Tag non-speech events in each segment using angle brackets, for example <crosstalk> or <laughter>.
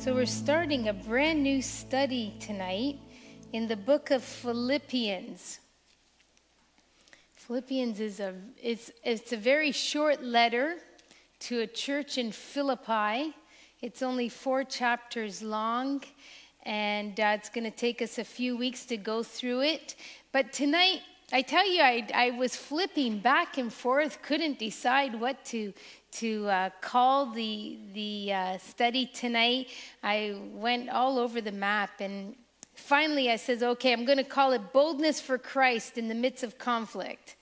So, we're starting a brand new study tonight in the book of Philippians. Philippians is a, it's, it's a very short letter to a church in Philippi. It's only four chapters long, and uh, it's going to take us a few weeks to go through it. But tonight, I tell you, I, I was flipping back and forth, couldn't decide what to to uh, call the the uh, study tonight. I went all over the map, and finally, I says, "Okay, I'm going to call it boldness for Christ in the midst of conflict."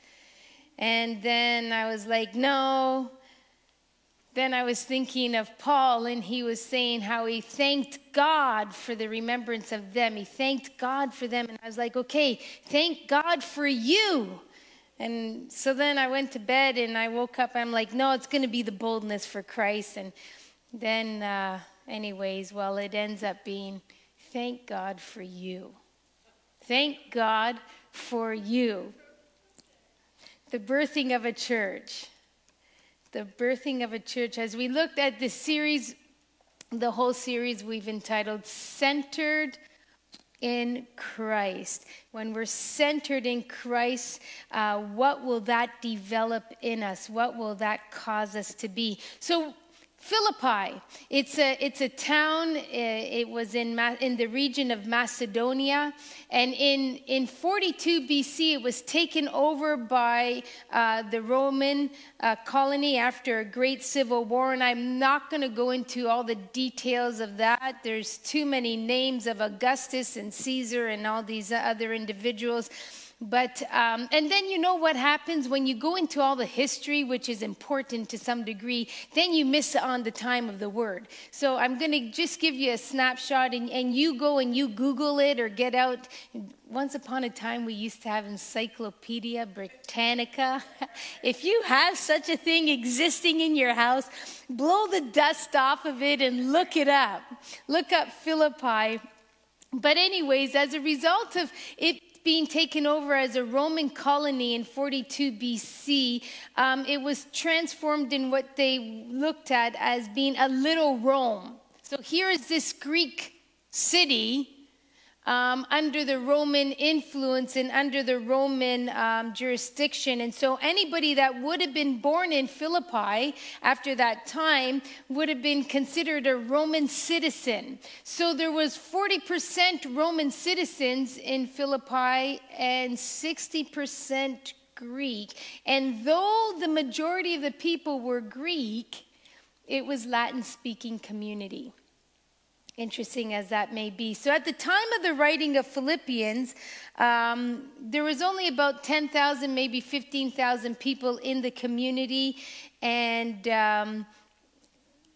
And then I was like, "No." Then I was thinking of Paul, and he was saying how he thanked God for the remembrance of them. He thanked God for them, and I was like, "Okay, thank God for you." And so then I went to bed and I woke up. I'm like, no, it's going to be the boldness for Christ. And then, uh, anyways, well, it ends up being thank God for you. Thank God for you. The birthing of a church. The birthing of a church. As we looked at this series, the whole series we've entitled Centered in Christ. When we're centered in Christ, uh, what will that develop in us? What will that cause us to be? So, Philippi, it's a, it's a town, uh, it was in, in the region of Macedonia. And in, in 42 BC, it was taken over by uh, the Roman uh, colony after a great civil war. And I'm not going to go into all the details of that. There's too many names of Augustus and Caesar and all these other individuals. But, um, and then you know what happens when you go into all the history, which is important to some degree, then you miss on the time of the word. So I'm going to just give you a snapshot and, and you go and you Google it or get out. Once upon a time, we used to have Encyclopedia Britannica. <laughs> if you have such a thing existing in your house, blow the dust off of it and look it up. Look up Philippi. But, anyways, as a result of it being taken over as a Roman colony in 42 BC, um, it was transformed in what they looked at as being a little Rome. So here is this Greek city um, under the Roman influence and under the Roman um, jurisdiction. And so anybody that would have been born in Philippi after that time would have been considered a Roman citizen. So there was 40% Roman citizens in Philippi and 60% Greek. And though the majority of the people were Greek, it was Latin speaking community interesting as that may be. So, at the time of the writing of Philippians, um, there was only about 10,000, maybe 15,000 people in the community. And um,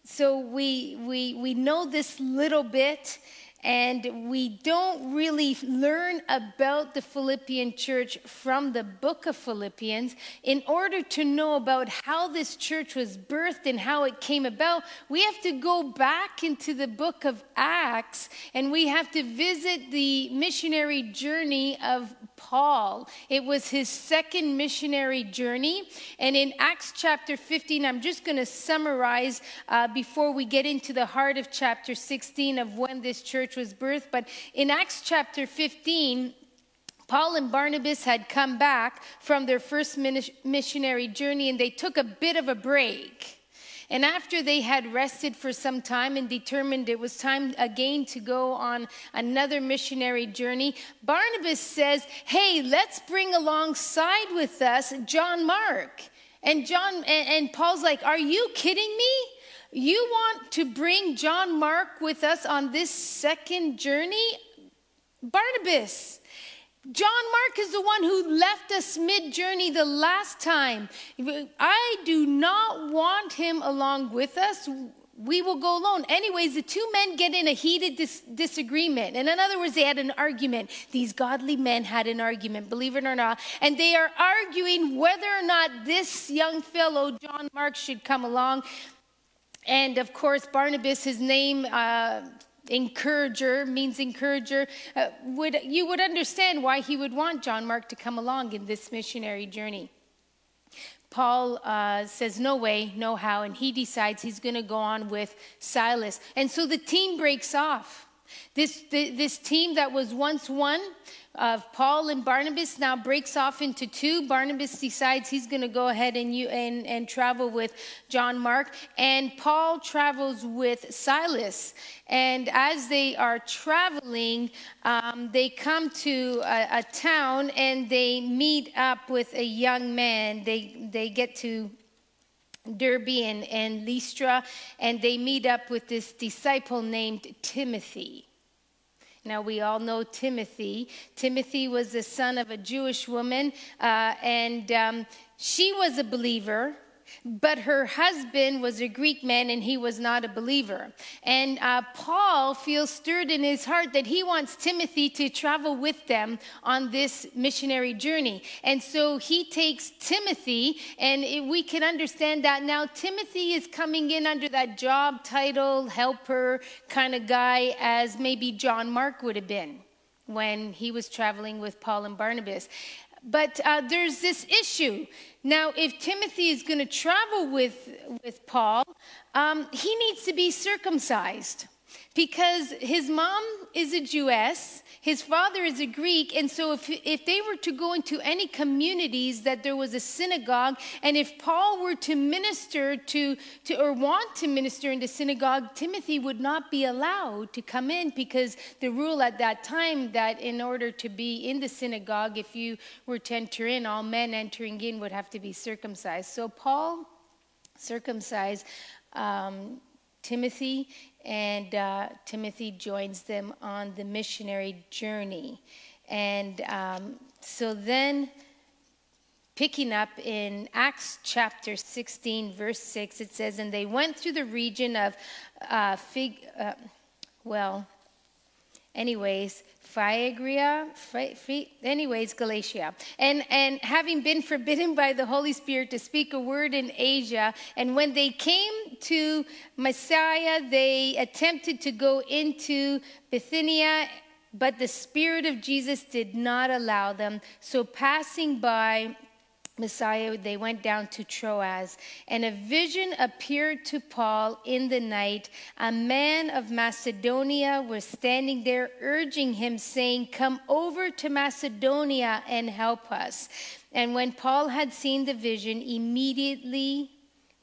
so, we, we, we know this little bit and we don't really learn about the Philippian church from the book of Philippians. In order to know about how this church was birthed and how it came about, we have to go back into the book of Acts and we have to visit the missionary journey of Paul. It was his second missionary journey. And in Acts chapter 15, I'm just going to summarize uh, before we get into the heart of chapter 16 of when this church was birthed. But in Acts chapter 15, Paul and Barnabas had come back from their first missionary journey and they took a bit of a break. And after they had rested for some time and determined it was time again to go on another missionary journey, Barnabas says, Hey, let's bring alongside with us John Mark. And John and, and Paul's like, Are you kidding me? You want to bring John Mark with us on this second journey? Barnabas. John Mark is the one who left us mid journey the last time. I do not want him along with us. We will go alone. Anyways, the two men get in a heated dis- disagreement. And in other words, they had an argument. These godly men had an argument, believe it or not. And they are arguing whether or not this young fellow, John Mark, should come along. And of course, Barnabas, his name, uh, encourager means encourager uh, would you would understand why he would want john mark to come along in this missionary journey Paul uh, says, No way, no how. And he decides he's going to go on with Silas. And so the team breaks off. This, this team that was once one of Paul and Barnabas now breaks off into two. Barnabas decides he's going to go ahead and, you, and, and travel with John Mark, and Paul travels with Silas. And as they are traveling, um, they come to a, a town and they meet up with a young man. They, they get to Derbe and, and Lystra, and they meet up with this disciple named Timothy. Now, we all know Timothy. Timothy was the son of a Jewish woman, uh, and um, she was a believer. But her husband was a Greek man and he was not a believer. And uh, Paul feels stirred in his heart that he wants Timothy to travel with them on this missionary journey. And so he takes Timothy, and it, we can understand that now Timothy is coming in under that job title, helper kind of guy, as maybe John Mark would have been when he was traveling with Paul and Barnabas. But uh, there's this issue. Now, if Timothy is going to travel with, with Paul, um, he needs to be circumcised because his mom is a Jewess his father is a Greek, and so if, if they were to go into any communities that there was a synagogue, and if Paul were to minister to, to or want to minister in the synagogue, Timothy would not be allowed to come in because the rule at that time that in order to be in the synagogue, if you were to enter in, all men entering in would have to be circumcised. So Paul circumcised um, Timothy, and uh, Timothy joins them on the missionary journey. And um, so then, picking up in Acts chapter 16, verse 6, it says, And they went through the region of uh, Fig, uh, well, anyways, Phrygia, anyways, Galatia. And, and having been forbidden by the Holy Spirit to speak a word in Asia, and when they came to Mysia, they attempted to go into Bithynia, but the Spirit of Jesus did not allow them. So passing by, Mysia, they went down to Troas, and a vision appeared to Paul in the night. A man of Macedonia was standing there, urging him, saying, Come over to Macedonia and help us. And when Paul had seen the vision, immediately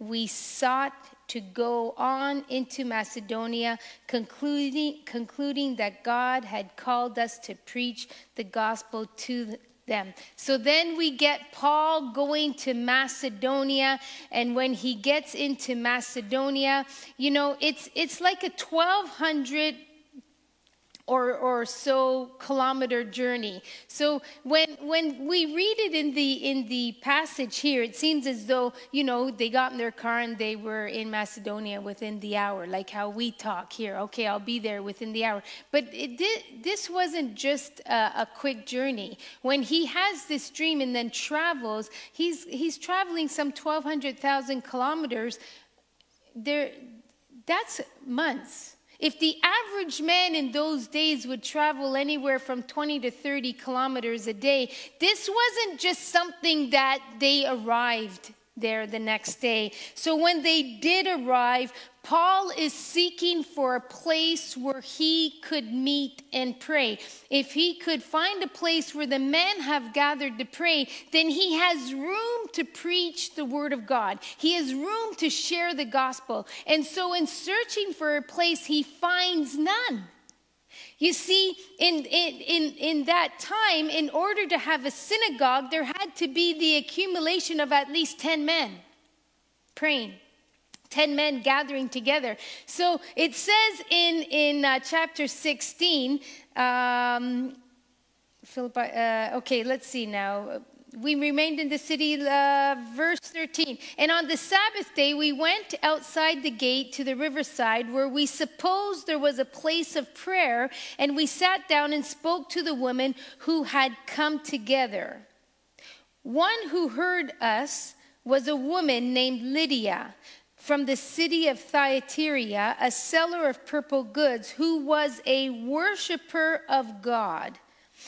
we sought to go on into Macedonia, concluding, concluding that God had called us to preach the gospel to them. So then we get Paul going to Macedonia and when he gets into Macedonia, you know, it's it's like a 1200 or, or so kilometer journey. So when, when we read it in the, in the passage here, it seems as though, you know, they got in their car and they were in Macedonia within the hour, like how we talk here. Okay, I'll be there within the hour. But it did, this wasn't just a, a quick journey. When he has this dream and then travels, he's, he's traveling some 1,200,000 kilometers. There, that's months. If the average man in those days would travel anywhere from 20 to 30 kilometers a day, this wasn't just something that they arrived there the next day. So when they did arrive, Paul is seeking for a place where he could meet and pray. If he could find a place where the men have gathered to pray, then he has room to preach the word of God. He has room to share the gospel. And so, in searching for a place, he finds none. You see, in, in, in, in that time, in order to have a synagogue, there had to be the accumulation of at least 10 men praying. 10 men gathering together. So it says in, in uh, chapter 16, um, Philippi, uh, okay, let's see now we remained in the city, uh, verse 13. And on the Sabbath day, we went outside the gate to the riverside where we supposed there was a place of prayer, and we sat down and spoke to the women who had come together. One who heard us was a woman named Lydia from the city of Thyatira, a seller of purple goods, who was a worshiper of God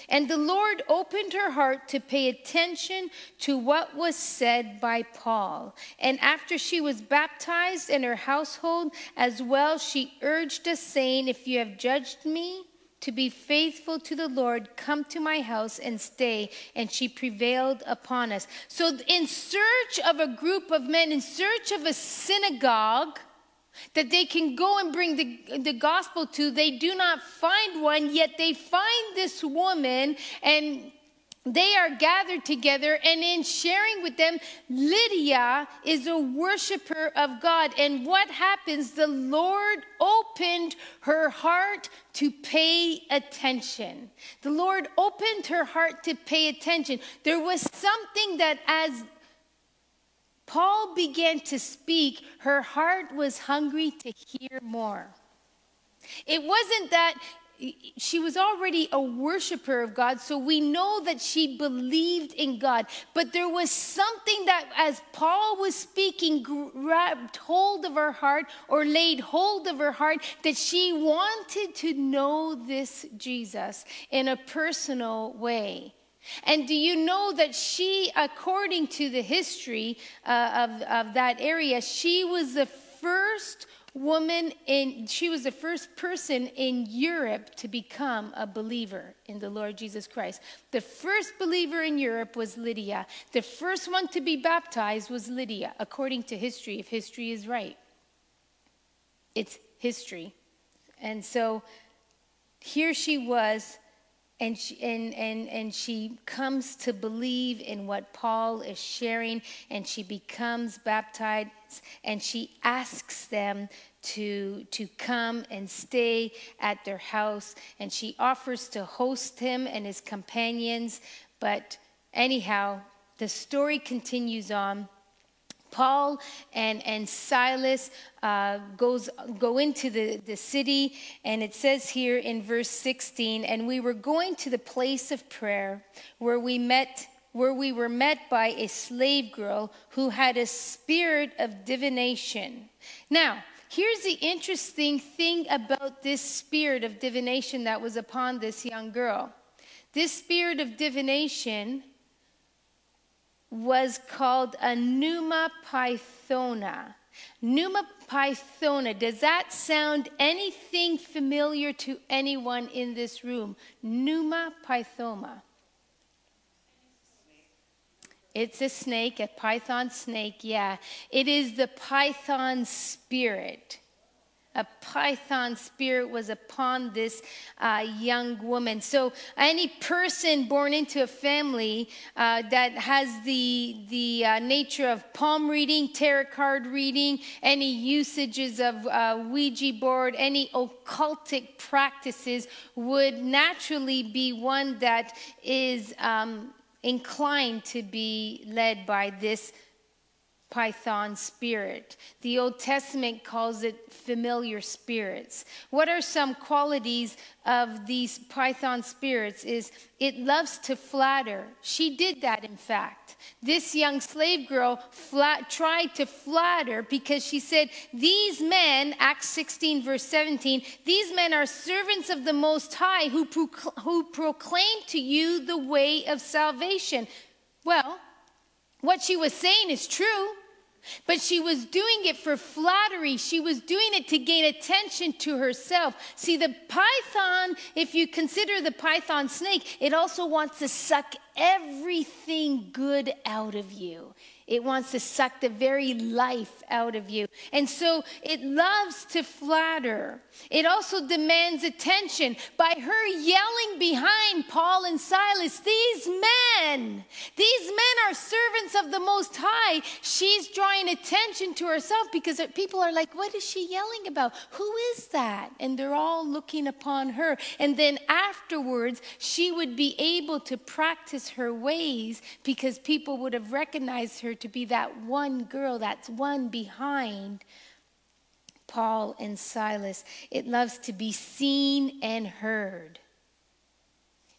And the Lord opened her heart to pay attention to what was said by Paul. And after she was baptized in her household as well, she urged us, saying, If you have judged me, to be faithful to the Lord, come to my house and stay. And she prevailed upon us. So, in search of a group of men, in search of a synagogue, that they can go and bring the, the gospel to. They do not find one, yet they find this woman and they are gathered together, and in sharing with them, Lydia is a worshiper of God. And what happens? The Lord opened her heart to pay attention. The Lord opened her heart to pay attention. There was something that, as Paul began to speak, her heart was hungry to hear more. It wasn't that she was already a worshiper of God, so we know that she believed in God. But there was something that, as Paul was speaking, grabbed hold of her heart or laid hold of her heart that she wanted to know this Jesus in a personal way. And do you know that she, according to the history uh, of, of that area, she was the first woman in, she was the first person in Europe to become a believer in the Lord Jesus Christ. The first believer in Europe was Lydia. The first one to be baptized was Lydia, according to history, if history is right. It's history. And so here she was and she, and, and, and she comes to believe in what Paul is sharing, and she becomes baptized, and she asks them to, to come and stay at their house, and she offers to host him and his companions. But anyhow, the story continues on. Paul and, and Silas uh, goes, go into the, the city, and it says here in verse 16, and we were going to the place of prayer where we met where we were met by a slave girl who had a spirit of divination. Now, here's the interesting thing about this spirit of divination that was upon this young girl. This spirit of divination was called a pneuma pythona. Pneuma pythona, does that sound anything familiar to anyone in this room? Pneuma pythoma. It's a snake, a python snake, yeah. It is the python spirit a python spirit was upon this uh, young woman. So, any person born into a family uh, that has the, the uh, nature of palm reading, tarot card reading, any usages of uh, Ouija board, any occultic practices would naturally be one that is um, inclined to be led by this python spirit. The Old Testament calls it familiar spirits. What are some qualities of these python spirits is it loves to flatter. She did that in fact. This young slave girl flat, tried to flatter because she said, These men, Acts 16, verse 17, these men are servants of the Most High who, procl- who proclaim to you the way of salvation. Well, what she was saying is true. But she was doing it for flattery. She was doing it to gain attention to herself. See, the python, if you consider the python snake, it also wants to suck everything good out of you. It wants to suck the very life out of you. And so it loves to flatter. It also demands attention by her yelling behind Paul and Silas, These men, these men are servants of the Most High. She's drawing attention to herself because people are like, What is she yelling about? Who is that? And they're all looking upon her. And then afterwards, she would be able to practice her ways because people would have recognized her to be that one girl, that's one behind Paul and Silas. It loves to be seen and heard.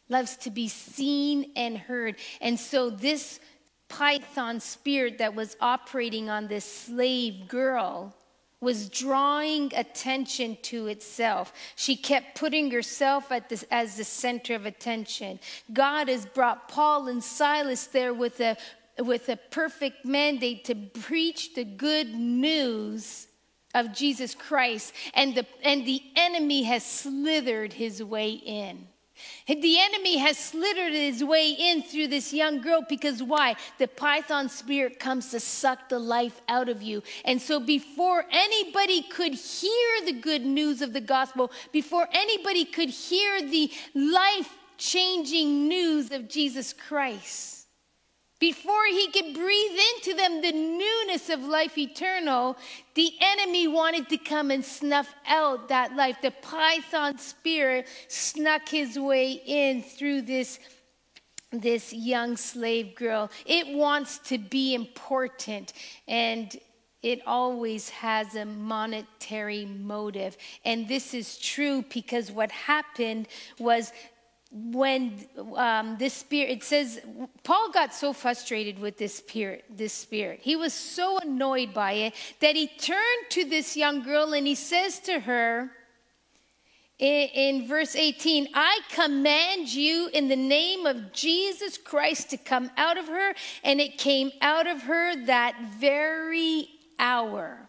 Loves to be seen and heard. And so this python spirit that was operating on this slave girl was drawing attention to itself. She kept putting herself the, as the center of attention. God has brought Paul and Silas there with a, with a perfect mandate to preach the good news of Jesus Christ, and the, and the enemy has slithered his way in. The enemy has slithered his way in through this young girl because why? The python spirit comes to suck the life out of you. And so, before anybody could hear the good news of the gospel, before anybody could hear the life changing news of Jesus Christ, before he could breathe into them the newness of life eternal, the enemy wanted to come and snuff out that life. The python spirit snuck his way in through this, this young slave girl. It wants to be important and it always has a monetary motive. And this is true because what happened was when um, this spirit, it says, Paul got so frustrated with this spirit, this spirit. He was so annoyed by it that he turned to this young girl and he says to her, in, in verse 18, I command you in the name of Jesus Christ to come out of her. And it came out of her that very hour.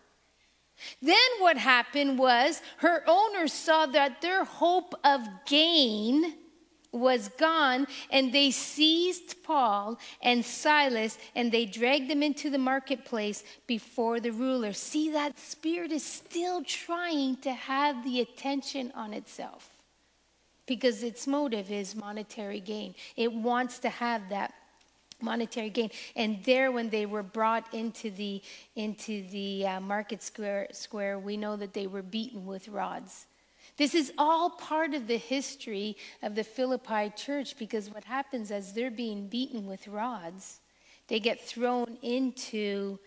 Then what happened was her owners saw that their hope of gain was gone, and they seized Paul and Silas and they dragged them into the marketplace before the ruler. See, that spirit is still trying to have the attention on itself because its motive is monetary gain. It wants to have that monetary gain and there when they were brought into the into the uh, market square square we know that they were beaten with rods this is all part of the history of the Philippi church because what happens as they're being beaten with rods, they get thrown into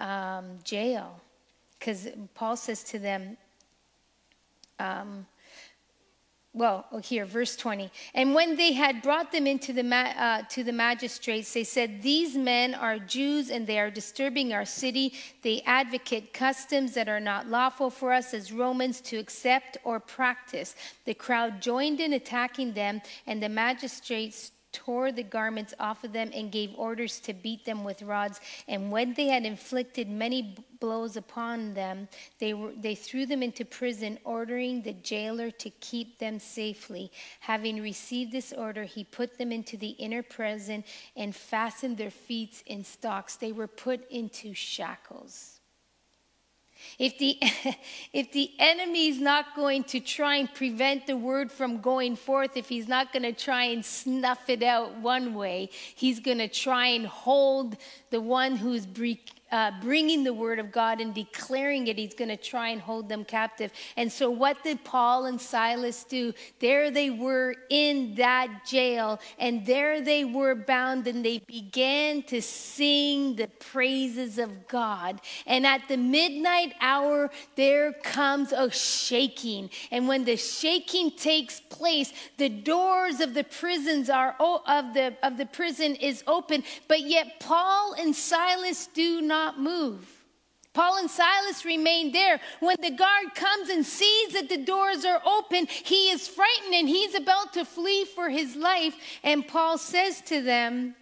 um, jail. Because Paul says to them, um, well, here, verse 20. And when they had brought them into the ma- uh, to the magistrates, they said, These men are Jews and they are disturbing our city. They advocate customs that are not lawful for us as Romans to accept or practice. The crowd joined in attacking them, and the magistrates tore the garments off of them and gave orders to beat them with rods. And when they had inflicted many blows upon them, they, were, they threw them into prison, ordering the jailer to keep them safely. Having received this order, he put them into the inner prison and fastened their feet in stocks. They were put into shackles. If the, <laughs> if the enemy is not going to try and prevent the word from going forth, if he's not going to try and snuff it out one way, he's going to try and hold the one who's uh, bringing the word of God and declaring it, he's going to try and hold them captive. And so, what did Paul and Silas do? There they were in that jail, and there they were bound, and they began to sing the praises of God. And at the midnight hour, there comes a shaking. And when the shaking takes place, the doors of the prisons are of the of the prison is open, but yet Paul and Silas do not not move. Paul and Silas remain there. When the guard comes and sees that the doors are open, he is frightened and he's about to flee for his life. And Paul says to them,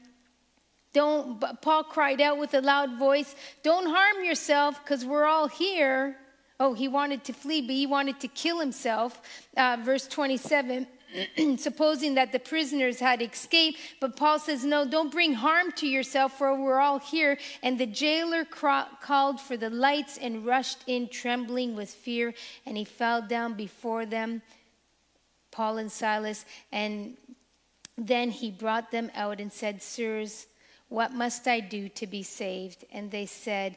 don't, Paul cried out with a loud voice, Don't harm yourself because we're all here. Oh, he wanted to flee, but he wanted to kill himself. Uh, verse 27. <clears throat> supposing that the prisoners had escaped. But Paul says, No, don't bring harm to yourself, for we're all here. And the jailer called for the lights and rushed in, trembling with fear. And he fell down before them, Paul and Silas. And then he brought them out and said, Sirs, what must I do to be saved? And they said,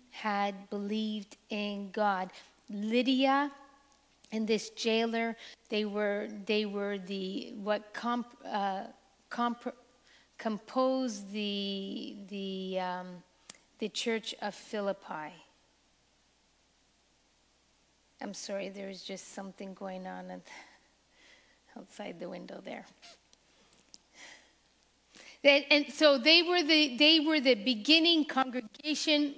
had believed in God. Lydia and this jailer. They were, they were the, what comp, uh, comp, composed the, the, um, the church of Philippi. I'm sorry, there's just something going on outside the window there. And so they were the, they were the beginning congregation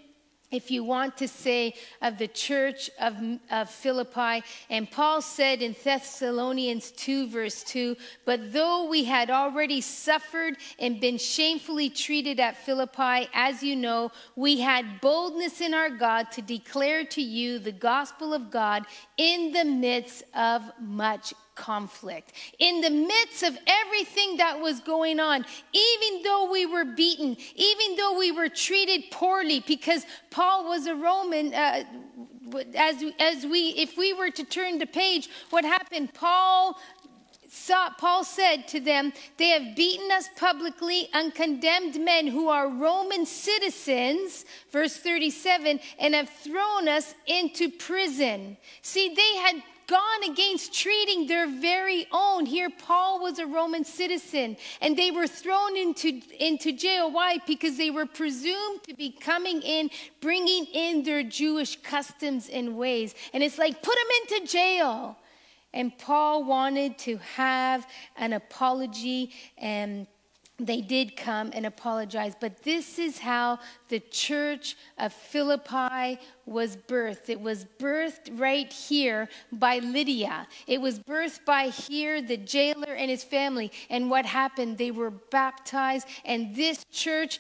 if you want to say, of the church of, of Philippi. And Paul said in Thessalonians 2, verse 2 But though we had already suffered and been shamefully treated at Philippi, as you know, we had boldness in our God to declare to you the gospel of God in the midst of much conflict. In the midst of everything that was going on, even though we were beaten, even though we were treated poorly, because Paul was a Roman. Uh, as, as we, if we were to turn the page, what happened? Paul Saw, Paul said to them, They have beaten us publicly, uncondemned men who are Roman citizens, verse 37, and have thrown us into prison. See, they had gone against treating their very own. Here, Paul was a Roman citizen, and they were thrown into, into jail. Why? Because they were presumed to be coming in, bringing in their Jewish customs and ways. And it's like, put them into jail. And Paul wanted to have an apology and they did come and apologize. But this is how the church of Philippi was birthed. It was birthed right here by Lydia. It was birthed by here, the jailer and his family. And what happened? They were baptized. And this church,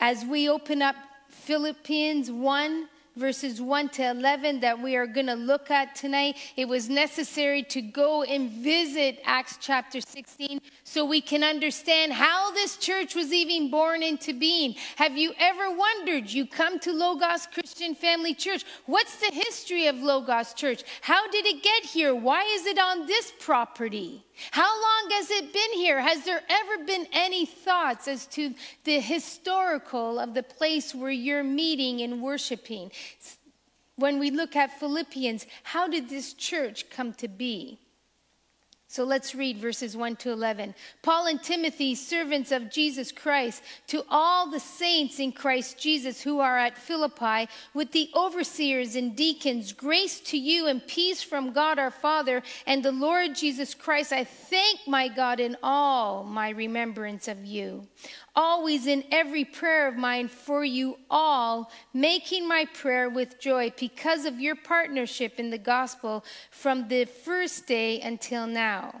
as we open up Philippians 1, verses 1 to 11 that we are going to look at tonight, it was necessary to go and visit Acts chapter 16 so we can understand how this church was even born into being. Have you ever wondered? You come to Logos Christian Family Church. What's the history of Logos Church? How did it get here? Why is it on this property? How long has it been here? Has there ever been any thoughts as to the historical of the place where you're meeting and worshiping? When we look at Philippians, how did this church come to be? So let's read verses 1 to 11. Paul and Timothy, servants of Jesus Christ, to all the saints in Christ Jesus who are at Philippi, with the overseers and deacons, grace to you and peace from God our Father and the Lord Jesus Christ. I thank my God in all my remembrance of you always in every prayer of mine for you all, making my prayer with joy because of your partnership in the gospel from the first day until now.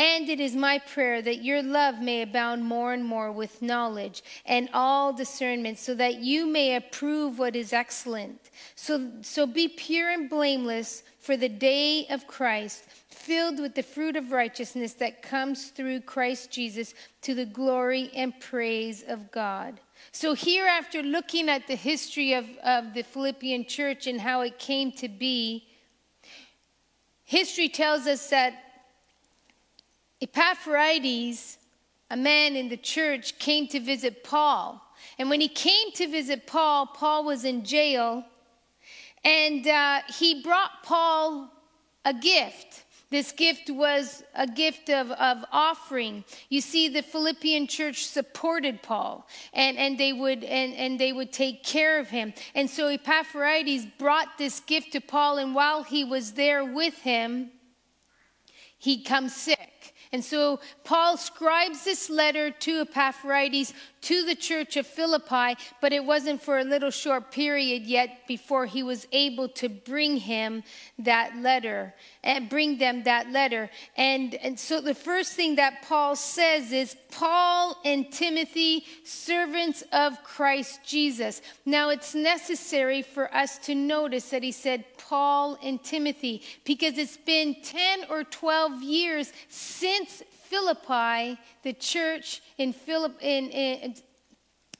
And it is my prayer that your love may abound more and more with knowledge and all discernment, so that you may approve what is excellent. So, so be pure and blameless for the day of Christ, filled with the fruit of righteousness that comes through Christ Jesus to the glory and praise of God. So, here, after looking at the history of, of the Philippian church and how it came to be, history tells us that Epaphroditus, a man in the church, came to visit Paul. And when he came to visit Paul, Paul was in jail. And uh, he brought Paul a gift. This gift was a gift of, of offering. You see, the Philippian church supported Paul and, and, they would, and, and they would take care of him. And so Epaphroditus brought this gift to Paul, and while he was there with him, he comes sick. And so Paul scribes this letter to Epaphroditus to the church of Philippi, but it wasn't for a little short period yet before he was able to bring him that letter and bring them that letter. And, and so the first thing that Paul says is Paul and Timothy, servants of Christ Jesus. Now it's necessary for us to notice that he said Paul and Timothy because it's been 10 or 12 years since Philippi, the church in Philip in, in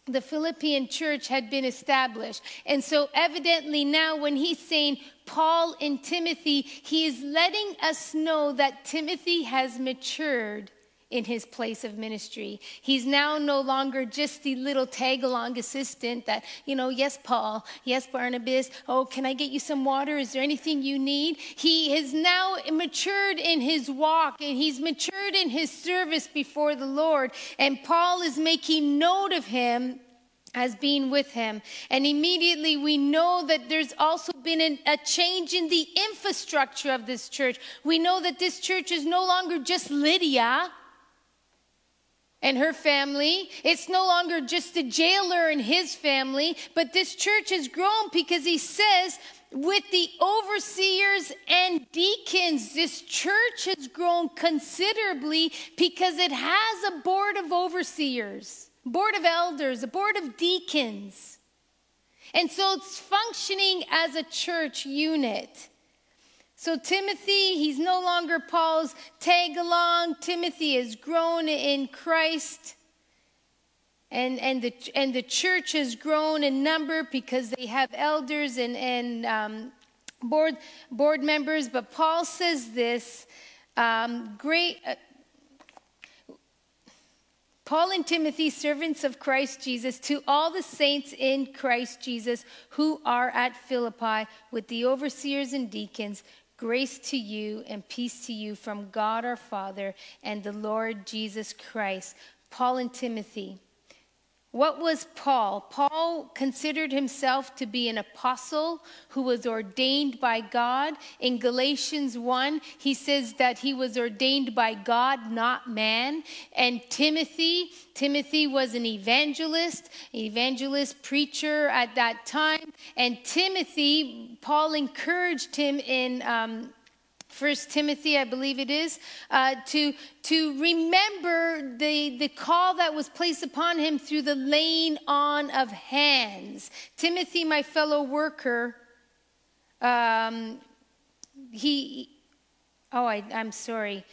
the Philippian church had been established. And so, evidently, now when he's saying Paul and Timothy, he is letting us know that Timothy has matured in his place of ministry. He's now no longer just the little tag along assistant that, you know, yes, Paul, yes, Barnabas, oh, can I get you some water? Is there anything you need? He has now matured in his walk and he's matured in his service before the Lord. And Paul is making note of him as being with him. And immediately we know that there's also been an, a change in the infrastructure of this church. We know that this church is no longer just Lydia and her family. It's no longer just the jailer and his family, but this church has grown because he says, with the overseers and deacons, this church has grown considerably because it has a board of overseers, board of elders, a board of deacons. And so it's functioning as a church unit. So, Timothy, he's no longer Paul's tag along. Timothy has grown in Christ. And, and, the, and the church has grown in number because they have elders and, and um, board, board members. But Paul says this um, great. Uh, Paul and Timothy, servants of Christ Jesus, to all the saints in Christ Jesus who are at Philippi, with the overseers and deacons, Grace to you and peace to you from God our Father and the Lord Jesus Christ. Paul and Timothy. What was Paul? Paul considered himself to be an apostle who was ordained by God. In Galatians 1, he says that he was ordained by God, not man. And Timothy, Timothy was an evangelist, evangelist preacher at that time. And Timothy, Paul encouraged him in um, First Timothy, I believe it is, uh, to, to remember the, the call that was placed upon him through the laying on of hands. Timothy, my fellow worker, um, he, oh, I, I'm sorry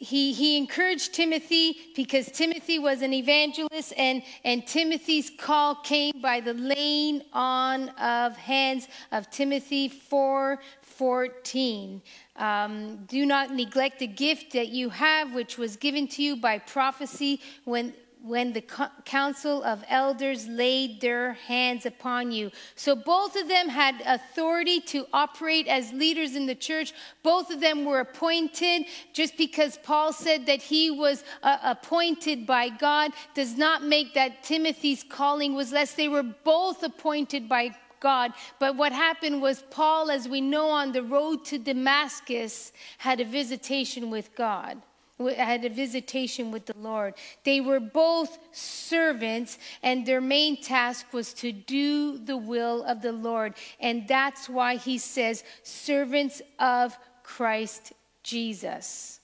he, he encouraged Timothy because Timothy was an evangelist, and, and Timothy's call came by the laying on of hands of Timothy 4 14. Um, do not neglect the gift that you have, which was given to you by prophecy when when the council of elders laid their hands upon you. So both of them had authority to operate as leaders in the church. Both of them were appointed. Just because Paul said that he was uh, appointed by God does not make that Timothy's calling was less. They were both appointed by God. But what happened was, Paul, as we know on the road to Damascus, had a visitation with God had a visitation with the Lord. They were both servants, and their main task was to do the will of the Lord. And that's why he says, servants of Christ Jesus.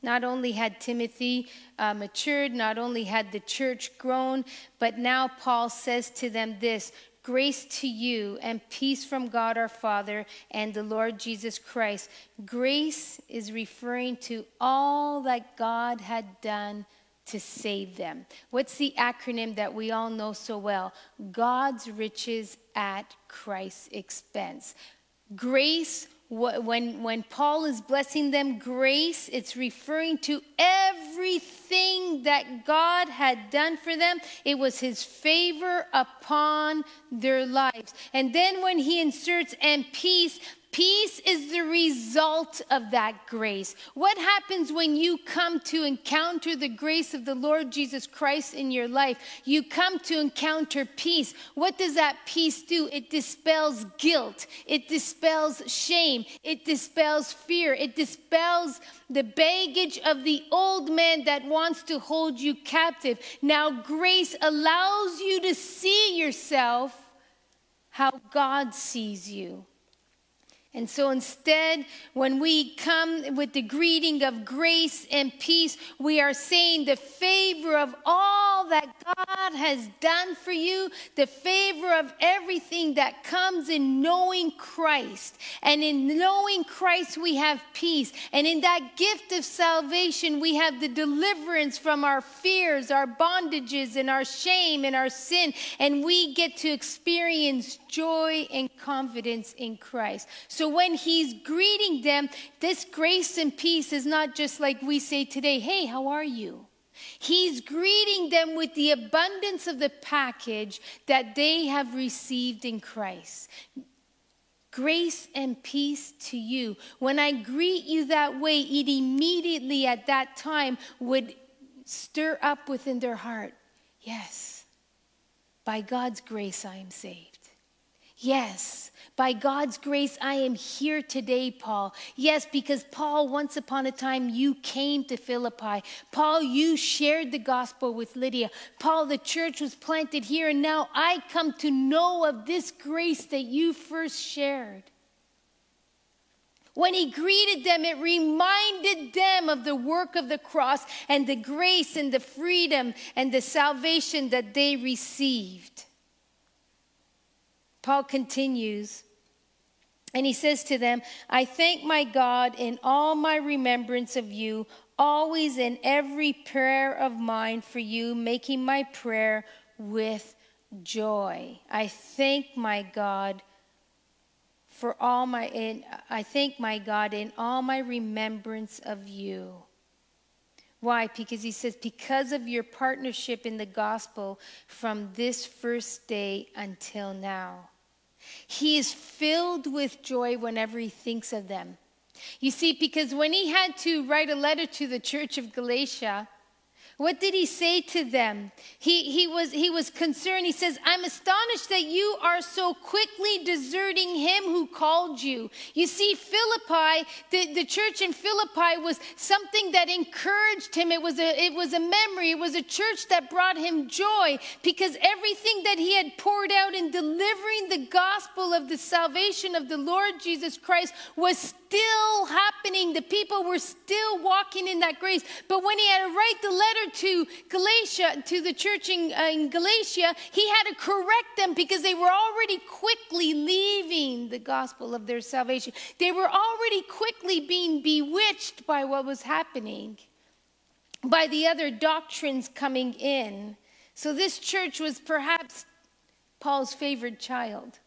Not only had Timothy uh, matured, not only had the church grown, but now Paul says to them this Grace to you and peace from God our Father and the Lord Jesus Christ. Grace is referring to all that God had done to save them. What's the acronym that we all know so well? God's riches at Christ's expense. Grace when, when Paul is blessing them, grace, it's referring to everything that God had done for them. It was his favor upon their lives. And then when he inserts and peace, Peace is the result of that grace. What happens when you come to encounter the grace of the Lord Jesus Christ in your life? You come to encounter peace. What does that peace do? It dispels guilt, it dispels shame, it dispels fear, it dispels the baggage of the old man that wants to hold you captive. Now, grace allows you to see yourself how God sees you. And so instead, when we come with the greeting of grace and peace, we are saying the favor of all that God has done for you, the favor of everything that comes in knowing Christ. And in knowing Christ, we have peace. And in that gift of salvation, we have the deliverance from our fears, our bondages, and our shame and our sin. And we get to experience joy and confidence in Christ. So when he's greeting them, this grace and peace is not just like we say today, hey, how are you? He's greeting them with the abundance of the package that they have received in Christ. Grace and peace to you. When I greet you that way, it immediately at that time would stir up within their heart yes, by God's grace I am saved. Yes, by God's grace, I am here today, Paul. Yes, because Paul, once upon a time, you came to Philippi. Paul, you shared the gospel with Lydia. Paul, the church was planted here, and now I come to know of this grace that you first shared. When he greeted them, it reminded them of the work of the cross and the grace and the freedom and the salvation that they received. Paul continues, and he says to them, I thank my God in all my remembrance of you, always in every prayer of mine for you, making my prayer with joy. I thank my God for all my I thank my God in all my remembrance of you. Why? Because he says, because of your partnership in the gospel from this first day until now. He is filled with joy whenever he thinks of them. You see, because when he had to write a letter to the church of Galatia, what did he say to them? He, he, was, he was concerned. He says, I'm astonished that you are so quickly deserting him who called you. You see, Philippi, the, the church in Philippi was something that encouraged him. It was, a, it was a memory, it was a church that brought him joy because everything that he had poured out in delivering the gospel of the salvation of the Lord Jesus Christ was still happening. The people were still walking in that grace. But when he had to write the letter to Galatia, to the church in, uh, in Galatia, he had to correct them because they were already quickly leaving the gospel of their salvation. They were already quickly being bewitched by what was happening, by the other doctrines coming in. So this church was perhaps Paul's favorite child.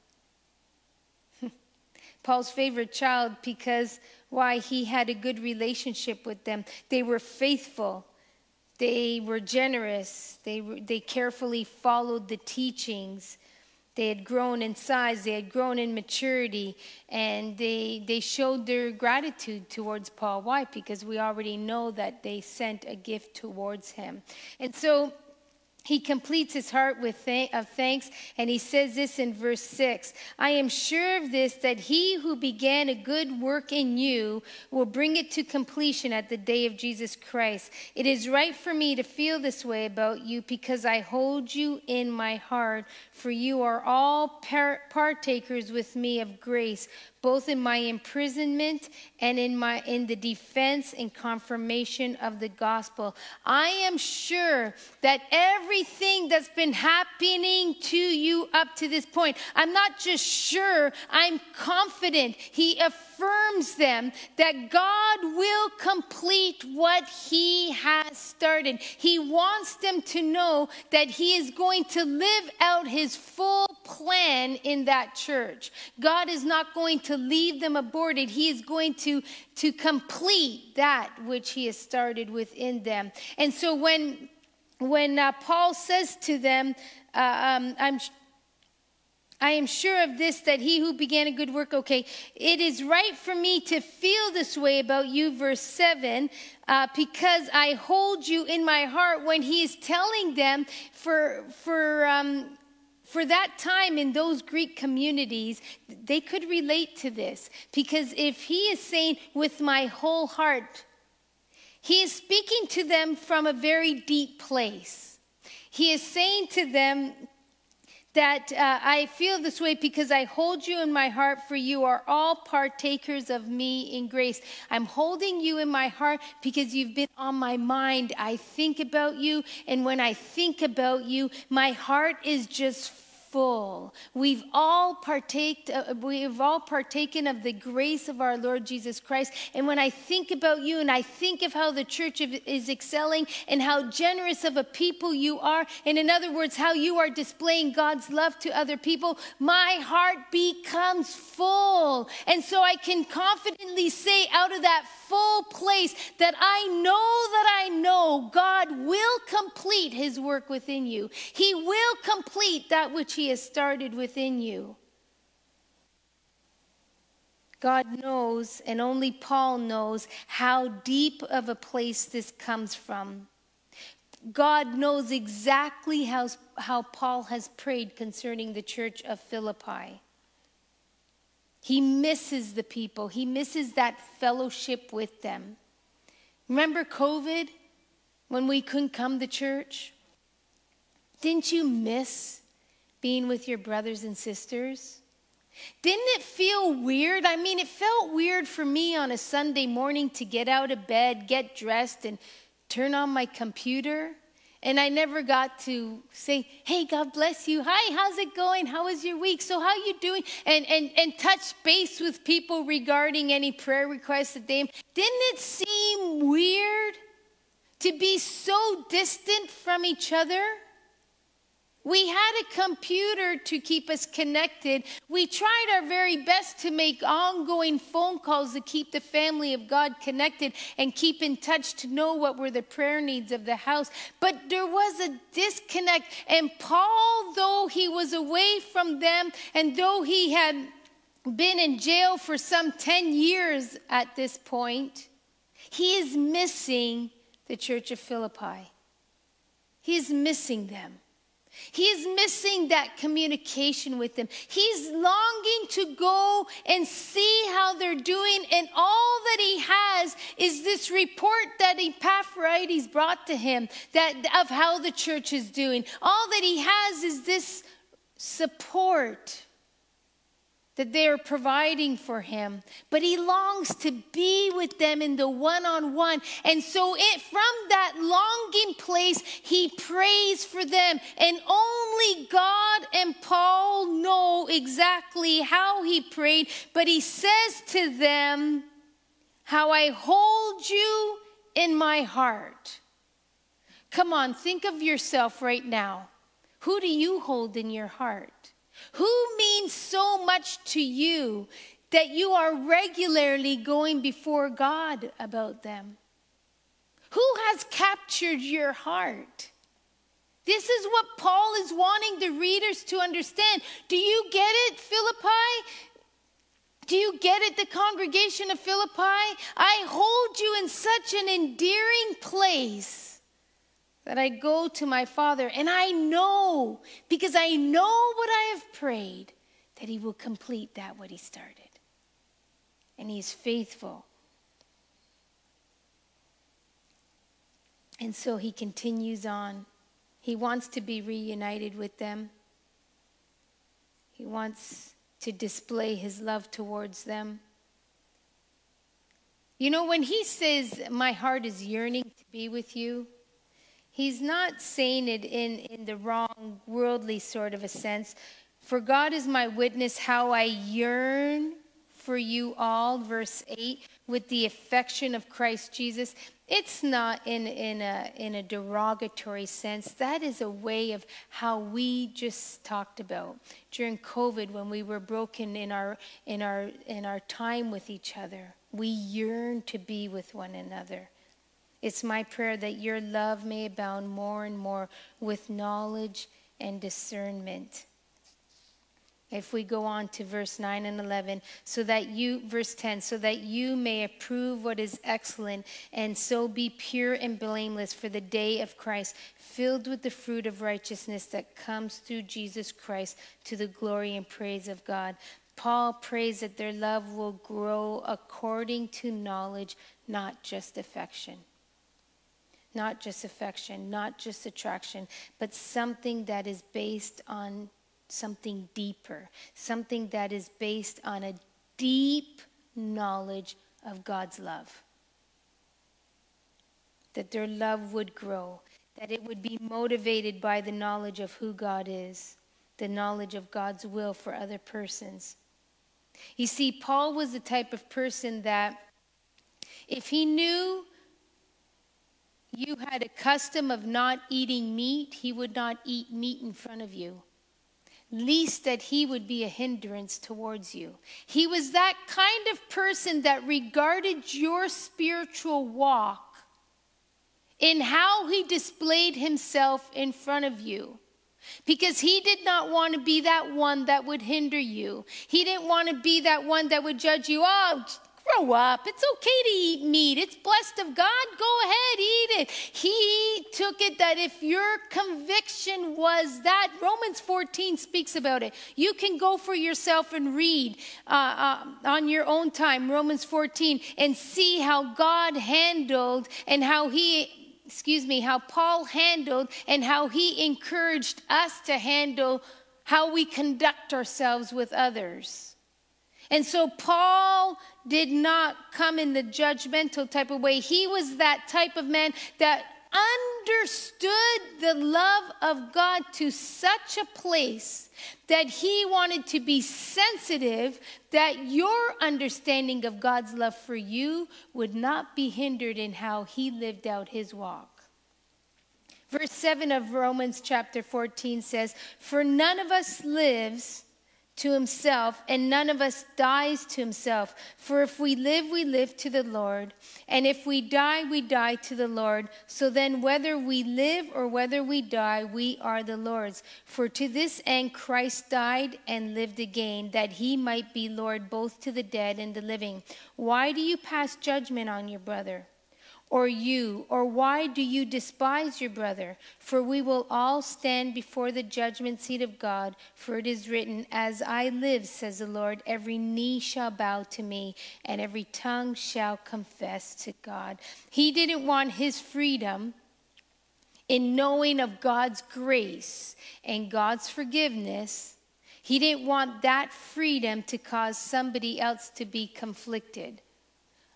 Paul's favorite child because why he had a good relationship with them. They were faithful. They were generous. They, they carefully followed the teachings. They had grown in size, they had grown in maturity, and they, they showed their gratitude towards Paul. Why? Because we already know that they sent a gift towards him. And so he completes his heart with th- of thanks and he says this in verse 6 i am sure of this that he who began a good work in you will bring it to completion at the day of jesus christ. It is right for me to feel this way about you because i hold you in my heart for you are all par- partakers with me of grace both in my imprisonment and in my in the defense and confirmation of the gospel. I am sure that everything that's been happening to you up to this point i'm not just sure i'm confident he them that god will complete what he has started he wants them to know that he is going to live out his full plan in that church god is not going to to leave them aborted. He is going to, to complete that which he has started within them. And so when, when uh, Paul says to them, uh, um, I'm I am sure of this that he who began a good work, okay, it is right for me to feel this way about you, verse 7, uh, because I hold you in my heart when he is telling them for, for, um, for that time in those Greek communities, they could relate to this. Because if he is saying, with my whole heart, he is speaking to them from a very deep place. He is saying to them, that uh, I feel this way because I hold you in my heart, for you are all partakers of me in grace. I'm holding you in my heart because you've been on my mind. I think about you, and when I think about you, my heart is just full. We've all partaked, uh, we've all partaken of the grace of our Lord Jesus Christ. And when I think about you and I think of how the church is excelling and how generous of a people you are, and in other words, how you are displaying God's love to other people, my heart becomes full. And so I can confidently say out of that full place that I know that I know God will complete his work within you. He will complete that which he has started within you. God knows, and only Paul knows, how deep of a place this comes from. God knows exactly how, how Paul has prayed concerning the church of Philippi. He misses the people, he misses that fellowship with them. Remember COVID when we couldn't come to church? Didn't you miss being with your brothers and sisters? Didn't it feel weird? I mean, it felt weird for me on a Sunday morning to get out of bed, get dressed, and turn on my computer and I never got to say, "Hey, God bless you. Hi, how's it going? How was your week? So how you doing?" And and and touch base with people regarding any prayer requests that they. Didn't it seem weird to be so distant from each other? We had a computer to keep us connected. We tried our very best to make ongoing phone calls to keep the family of God connected and keep in touch to know what were the prayer needs of the house. But there was a disconnect. And Paul, though he was away from them and though he had been in jail for some 10 years at this point, he is missing the church of Philippi. He is missing them. He's missing that communication with them. He's longing to go and see how they're doing, and all that he has is this report that Epaphroditus brought to him that of how the church is doing. All that he has is this support that they are providing for him, but he longs to be with them in the one on one. And so, it, from that longing place, he prays for them. And only God and Paul know exactly how he prayed, but he says to them, How I hold you in my heart. Come on, think of yourself right now. Who do you hold in your heart? Who means so much to you that you are regularly going before God about them? Who has captured your heart? This is what Paul is wanting the readers to understand. Do you get it, Philippi? Do you get it, the congregation of Philippi? I hold you in such an endearing place that I go to my Father, and I know, because I know what I have prayed, that He will complete that what He started. And He's faithful. And so He continues on. He wants to be reunited with them. He wants to display his love towards them. You know, when he says, My heart is yearning to be with you, He's not saying it in, in the wrong worldly sort of a sense. For God is my witness how I yearn for you all, verse 8, with the affection of Christ Jesus. It's not in, in, a, in a derogatory sense. That is a way of how we just talked about during COVID when we were broken in our, in our, in our time with each other. We yearn to be with one another. It's my prayer that your love may abound more and more with knowledge and discernment. If we go on to verse 9 and 11, so that you, verse 10, so that you may approve what is excellent and so be pure and blameless for the day of Christ, filled with the fruit of righteousness that comes through Jesus Christ to the glory and praise of God. Paul prays that their love will grow according to knowledge, not just affection. Not just affection, not just attraction, but something that is based on something deeper, something that is based on a deep knowledge of God's love. That their love would grow, that it would be motivated by the knowledge of who God is, the knowledge of God's will for other persons. You see, Paul was the type of person that if he knew you had a custom of not eating meat, he would not eat meat in front of you least that he would be a hindrance towards you. He was that kind of person that regarded your spiritual walk in how he displayed himself in front of you. Because he did not want to be that one that would hinder you. He didn't want to be that one that would judge you. Oh, grow up. It's okay to eat meat. It's blessed of God. Go ahead, eat it. He took it that if your conviction was that, Romans 14 speaks about it. You can go for yourself and read uh, uh, on your own time, Romans 14, and see how God handled and how He excuse me, how Paul handled and how he encouraged us to handle how we conduct ourselves with others. And so Paul did not come in the judgmental type of way. He was that type of man that understood the love of God to such a place that he wanted to be sensitive that your understanding of God's love for you would not be hindered in how he lived out his walk. Verse 7 of Romans chapter 14 says, For none of us lives to himself, and none of us dies to himself. For if we live, we live to the Lord, and if we die, we die to the Lord. So then, whether we live or whether we die, we are the Lord's. For to this end Christ died and lived again, that he might be Lord both to the dead and the living. Why do you pass judgment on your brother? Or you? Or why do you despise your brother? For we will all stand before the judgment seat of God. For it is written, As I live, says the Lord, every knee shall bow to me, and every tongue shall confess to God. He didn't want his freedom in knowing of God's grace and God's forgiveness. He didn't want that freedom to cause somebody else to be conflicted.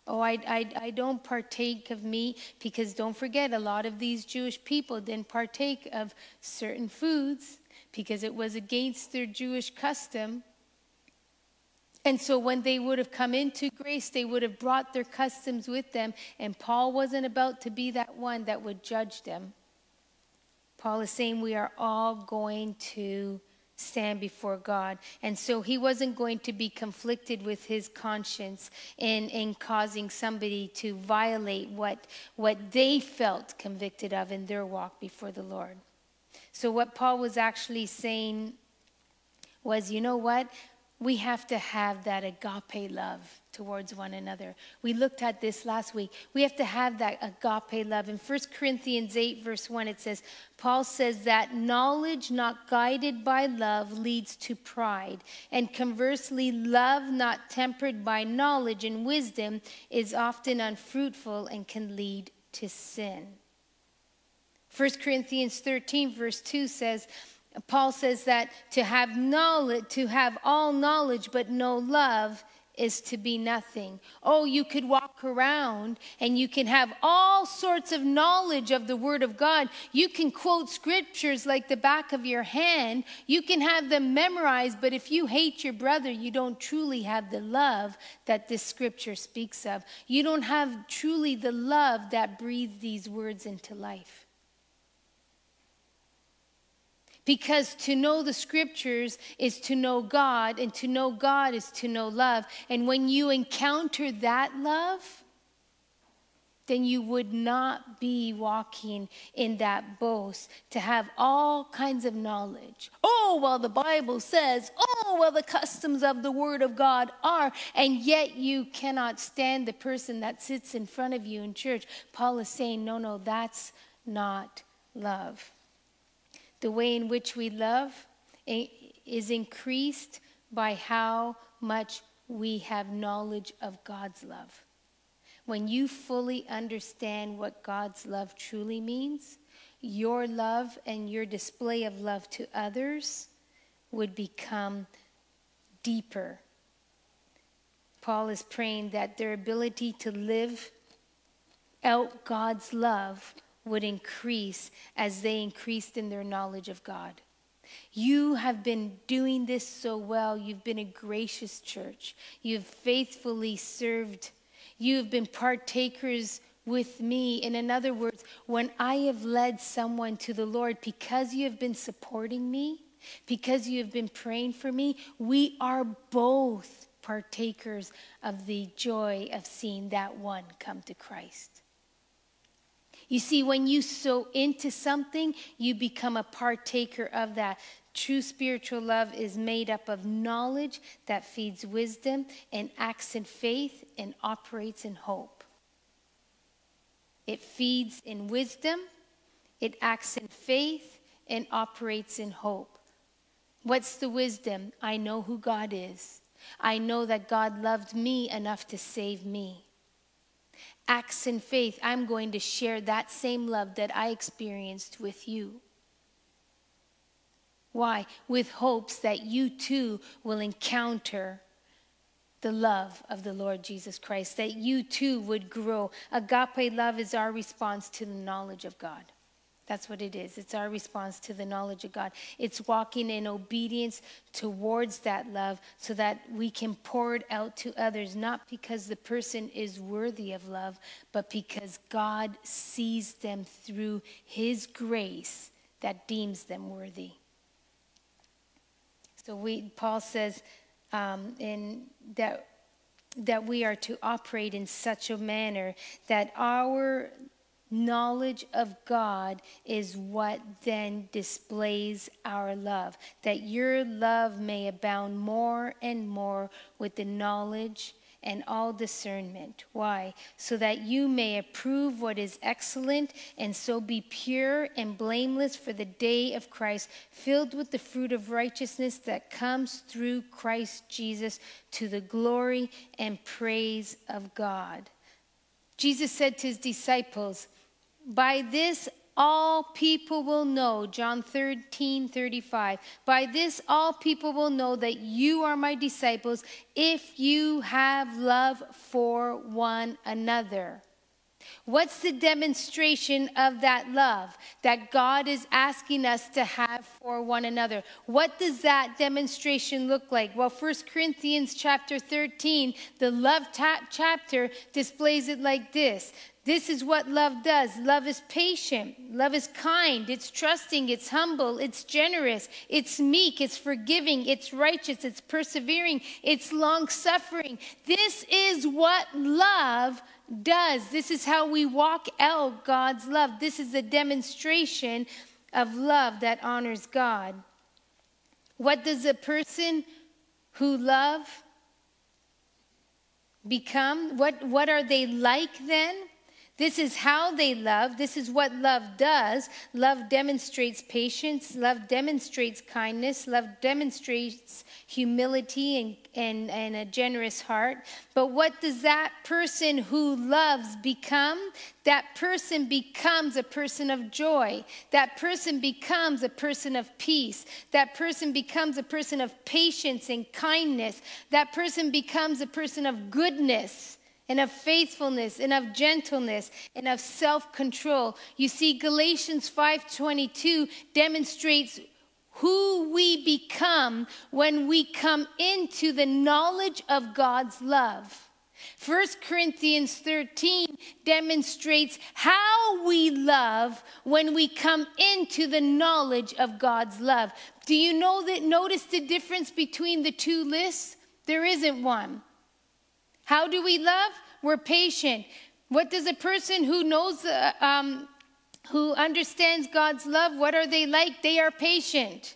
Oh, I, I, I don't partake of meat because don't forget, a lot of these Jewish people didn't partake of certain foods because it was against their Jewish custom. And so when they would have come into grace, they would have brought their customs with them. And Paul wasn't about to be that one that would judge them. Paul is saying we are all going to stand before God. And so he wasn't going to be conflicted with his conscience in, in causing somebody to violate what, what they felt convicted of in their walk before the Lord. So, what Paul was actually saying was, you know what? We have to have that agape love towards one another. We looked at this last week. We have to have that agape love. In 1 Corinthians 8, verse 1, it says, Paul says that knowledge not guided by love leads to pride. And conversely, love not tempered by knowledge and wisdom is often unfruitful and can lead to sin. 1 Corinthians 13, verse 2 says, Paul says that to have knowledge, to have all knowledge but no love is to be nothing. Oh, you could walk around and you can have all sorts of knowledge of the Word of God. You can quote scriptures like the back of your hand. You can have them memorized, but if you hate your brother, you don't truly have the love that this scripture speaks of. You don't have truly the love that breathes these words into life. Because to know the scriptures is to know God, and to know God is to know love. And when you encounter that love, then you would not be walking in that boast to have all kinds of knowledge. Oh, well, the Bible says, oh, well, the customs of the Word of God are, and yet you cannot stand the person that sits in front of you in church. Paul is saying, no, no, that's not love. The way in which we love eh, is increased by how much we have knowledge of God's love. When you fully understand what God's love truly means, your love and your display of love to others would become deeper. Paul is praying that their ability to live out God's love would increase as they increased in their knowledge of God. You have been doing this so well. You've been a gracious church. You've faithfully served you have been partakers with me. And in other words, when I have led someone to the Lord because you have been supporting me, because you have been praying for me, we are both partakers of the joy of seeing that one come to Christ. You see, when you sow into something, you become a partaker of that. True spiritual love is made up of knowledge that feeds wisdom and acts in faith and operates in hope. It feeds in wisdom, it acts in faith, and operates in hope. What's the wisdom? I know who God is. I know that God loved me enough to save me. Acts in faith, I'm going to share that same love that I experienced with you. Why? With hopes that you too will encounter the love of the Lord Jesus Christ, that you too would grow. Agape love is our response to the knowledge of God. That's what it is. It's our response to the knowledge of God. It's walking in obedience towards that love so that we can pour it out to others, not because the person is worthy of love, but because God sees them through His grace that deems them worthy. So we, Paul says um, in that that we are to operate in such a manner that our knowledge of God is what then displays our love. That your love may abound more and more with the knowledge and all discernment. Why? So that you may approve what is excellent and so be pure and blameless for the day of Christ, filled with the fruit of righteousness that comes through Christ Jesus to the glory and praise of God. Jesus said to his disciples, By this all people will know, John 13, 35. By this, all people will know that you are my disciples if you have love for one another. What's the demonstration of that love that God is asking us to have for one another? What does that demonstration look like? Well, 1 Corinthians chapter 13, the love ta- chapter displays it like this this is what love does. Love is patient. Love is kind. It's trusting. It's humble. It's generous. It's meek. It's forgiving. It's righteous. It's persevering. It's long suffering. This is what love does. This is how we walk out God's love. This is a demonstration of love that honors God. What does a person who love become? What, what are they like then? This is how they love. This is what love does. Love demonstrates patience. Love demonstrates kindness. Love demonstrates humility and, and, and a generous heart. But what does that person who loves become? That person becomes a person of joy. That person becomes a person of peace. That person becomes a person of patience and kindness. That person becomes a person of goodness and of faithfulness and of gentleness and of self-control. You see Galatians 5:22 demonstrates who we become when we come into the knowledge of God's love. 1 Corinthians 13 demonstrates how we love when we come into the knowledge of God's love. Do you know that notice the difference between the two lists? There isn't one. How do we love? We're patient. What does a person who knows, uh, um, who understands God's love, what are they like? They are patient.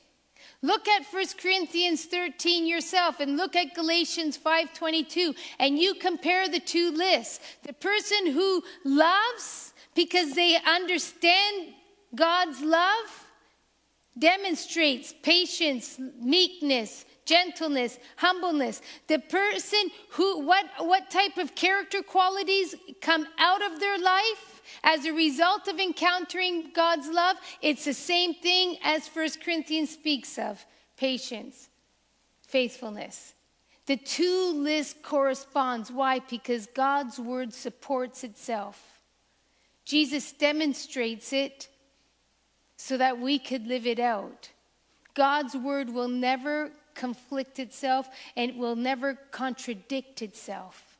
Look at 1 Corinthians 13 yourself and look at Galatians 5:22 and you compare the two lists. The person who loves because they understand God's love demonstrates patience, meekness, gentleness, humbleness. The person who what what type of character qualities come out of their life? As a result of encountering God's love, it's the same thing as 1 Corinthians speaks of patience, faithfulness. The two lists corresponds. Why? Because God's word supports itself. Jesus demonstrates it so that we could live it out. God's word will never conflict itself and it will never contradict itself.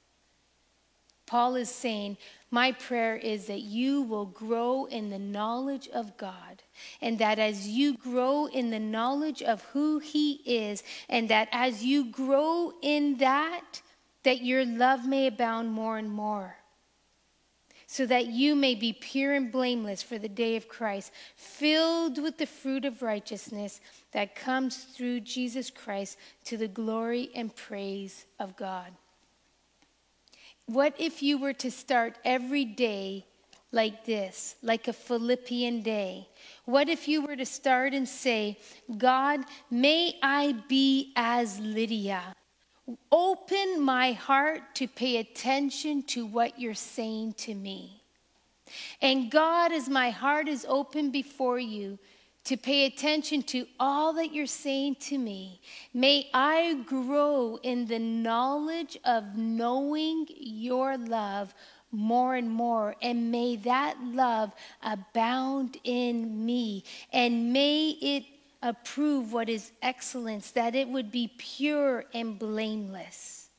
Paul is saying, My prayer is that you will grow in the knowledge of God, and that as you grow in the knowledge of who He is, and that as you grow in that, that your love may abound more and more so that you may be pure and blameless for the day of Christ, filled with the fruit of righteousness that comes through Jesus Christ to the glory and praise of God. What if you were to start every day like this, like a Philippian day? What if you were to start and say, God, may I be as Lydia? Open my heart to pay attention to what you're saying to me. And God, as my heart is open before you, to pay attention to all that you're saying to me. May I grow in the knowledge of knowing your love more and more, and may that love abound in me, and may it approve what is excellence, that it would be pure and blameless.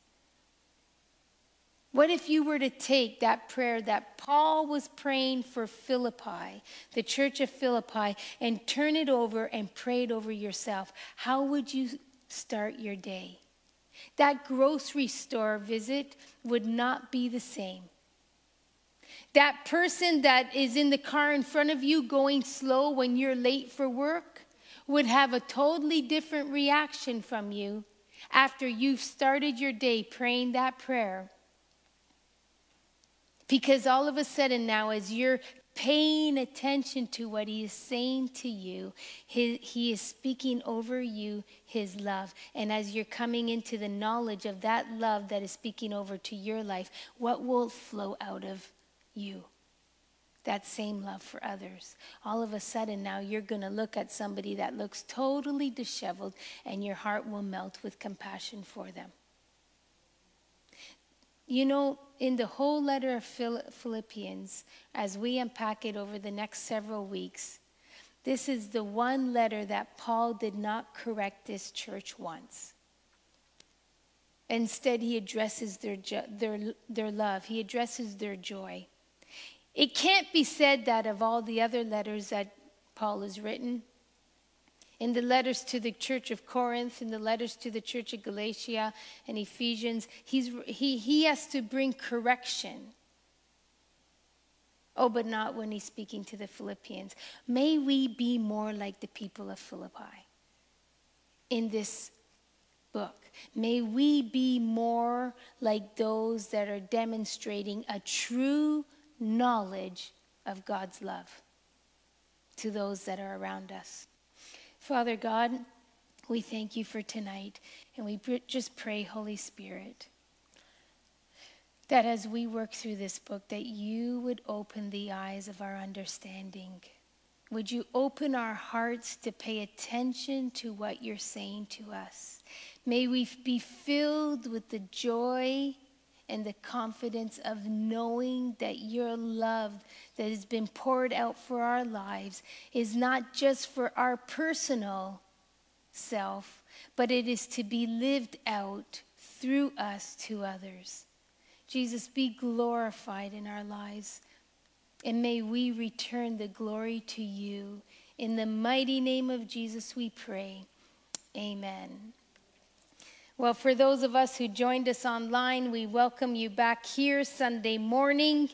What if you were to take that prayer that Paul was praying for Philippi, the church of Philippi, and turn it over and pray it over yourself? How would you start your day? That grocery store visit would not be the same. That person that is in the car in front of you going slow when you're late for work would have a totally different reaction from you after you've started your day praying that prayer because all of a sudden now, as you're paying attention to what he is saying to you, he, he is speaking over you his love. And as you're coming into the knowledge of that love that is speaking over to your life, what will flow out of you? That same love for others. All of a sudden, now you're going to look at somebody that looks totally disheveled, and your heart will melt with compassion for them. You know, in the whole letter of Philippians, as we unpack it over the next several weeks, this is the one letter that Paul did not correct this church once. Instead, he addresses their, their, their love, he addresses their joy. It can't be said that of all the other letters that Paul has written, in the letters to the church of Corinth, in the letters to the church of Galatia and Ephesians, he's, he, he has to bring correction. Oh, but not when he's speaking to the Philippians. May we be more like the people of Philippi in this book. May we be more like those that are demonstrating a true knowledge of God's love to those that are around us. Father God, we thank you for tonight, and we just pray, Holy Spirit, that as we work through this book, that you would open the eyes of our understanding. Would you open our hearts to pay attention to what you're saying to us? May we be filled with the joy and the confidence of knowing that your love that has been poured out for our lives is not just for our personal self, but it is to be lived out through us to others. Jesus, be glorified in our lives, and may we return the glory to you. In the mighty name of Jesus, we pray. Amen. Well, for those of us who joined us online, we welcome you back here Sunday morning.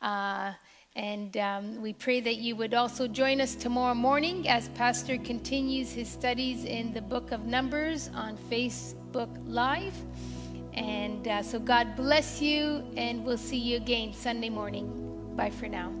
Uh, and um, we pray that you would also join us tomorrow morning as Pastor continues his studies in the book of Numbers on Facebook Live. And uh, so, God bless you, and we'll see you again Sunday morning. Bye for now.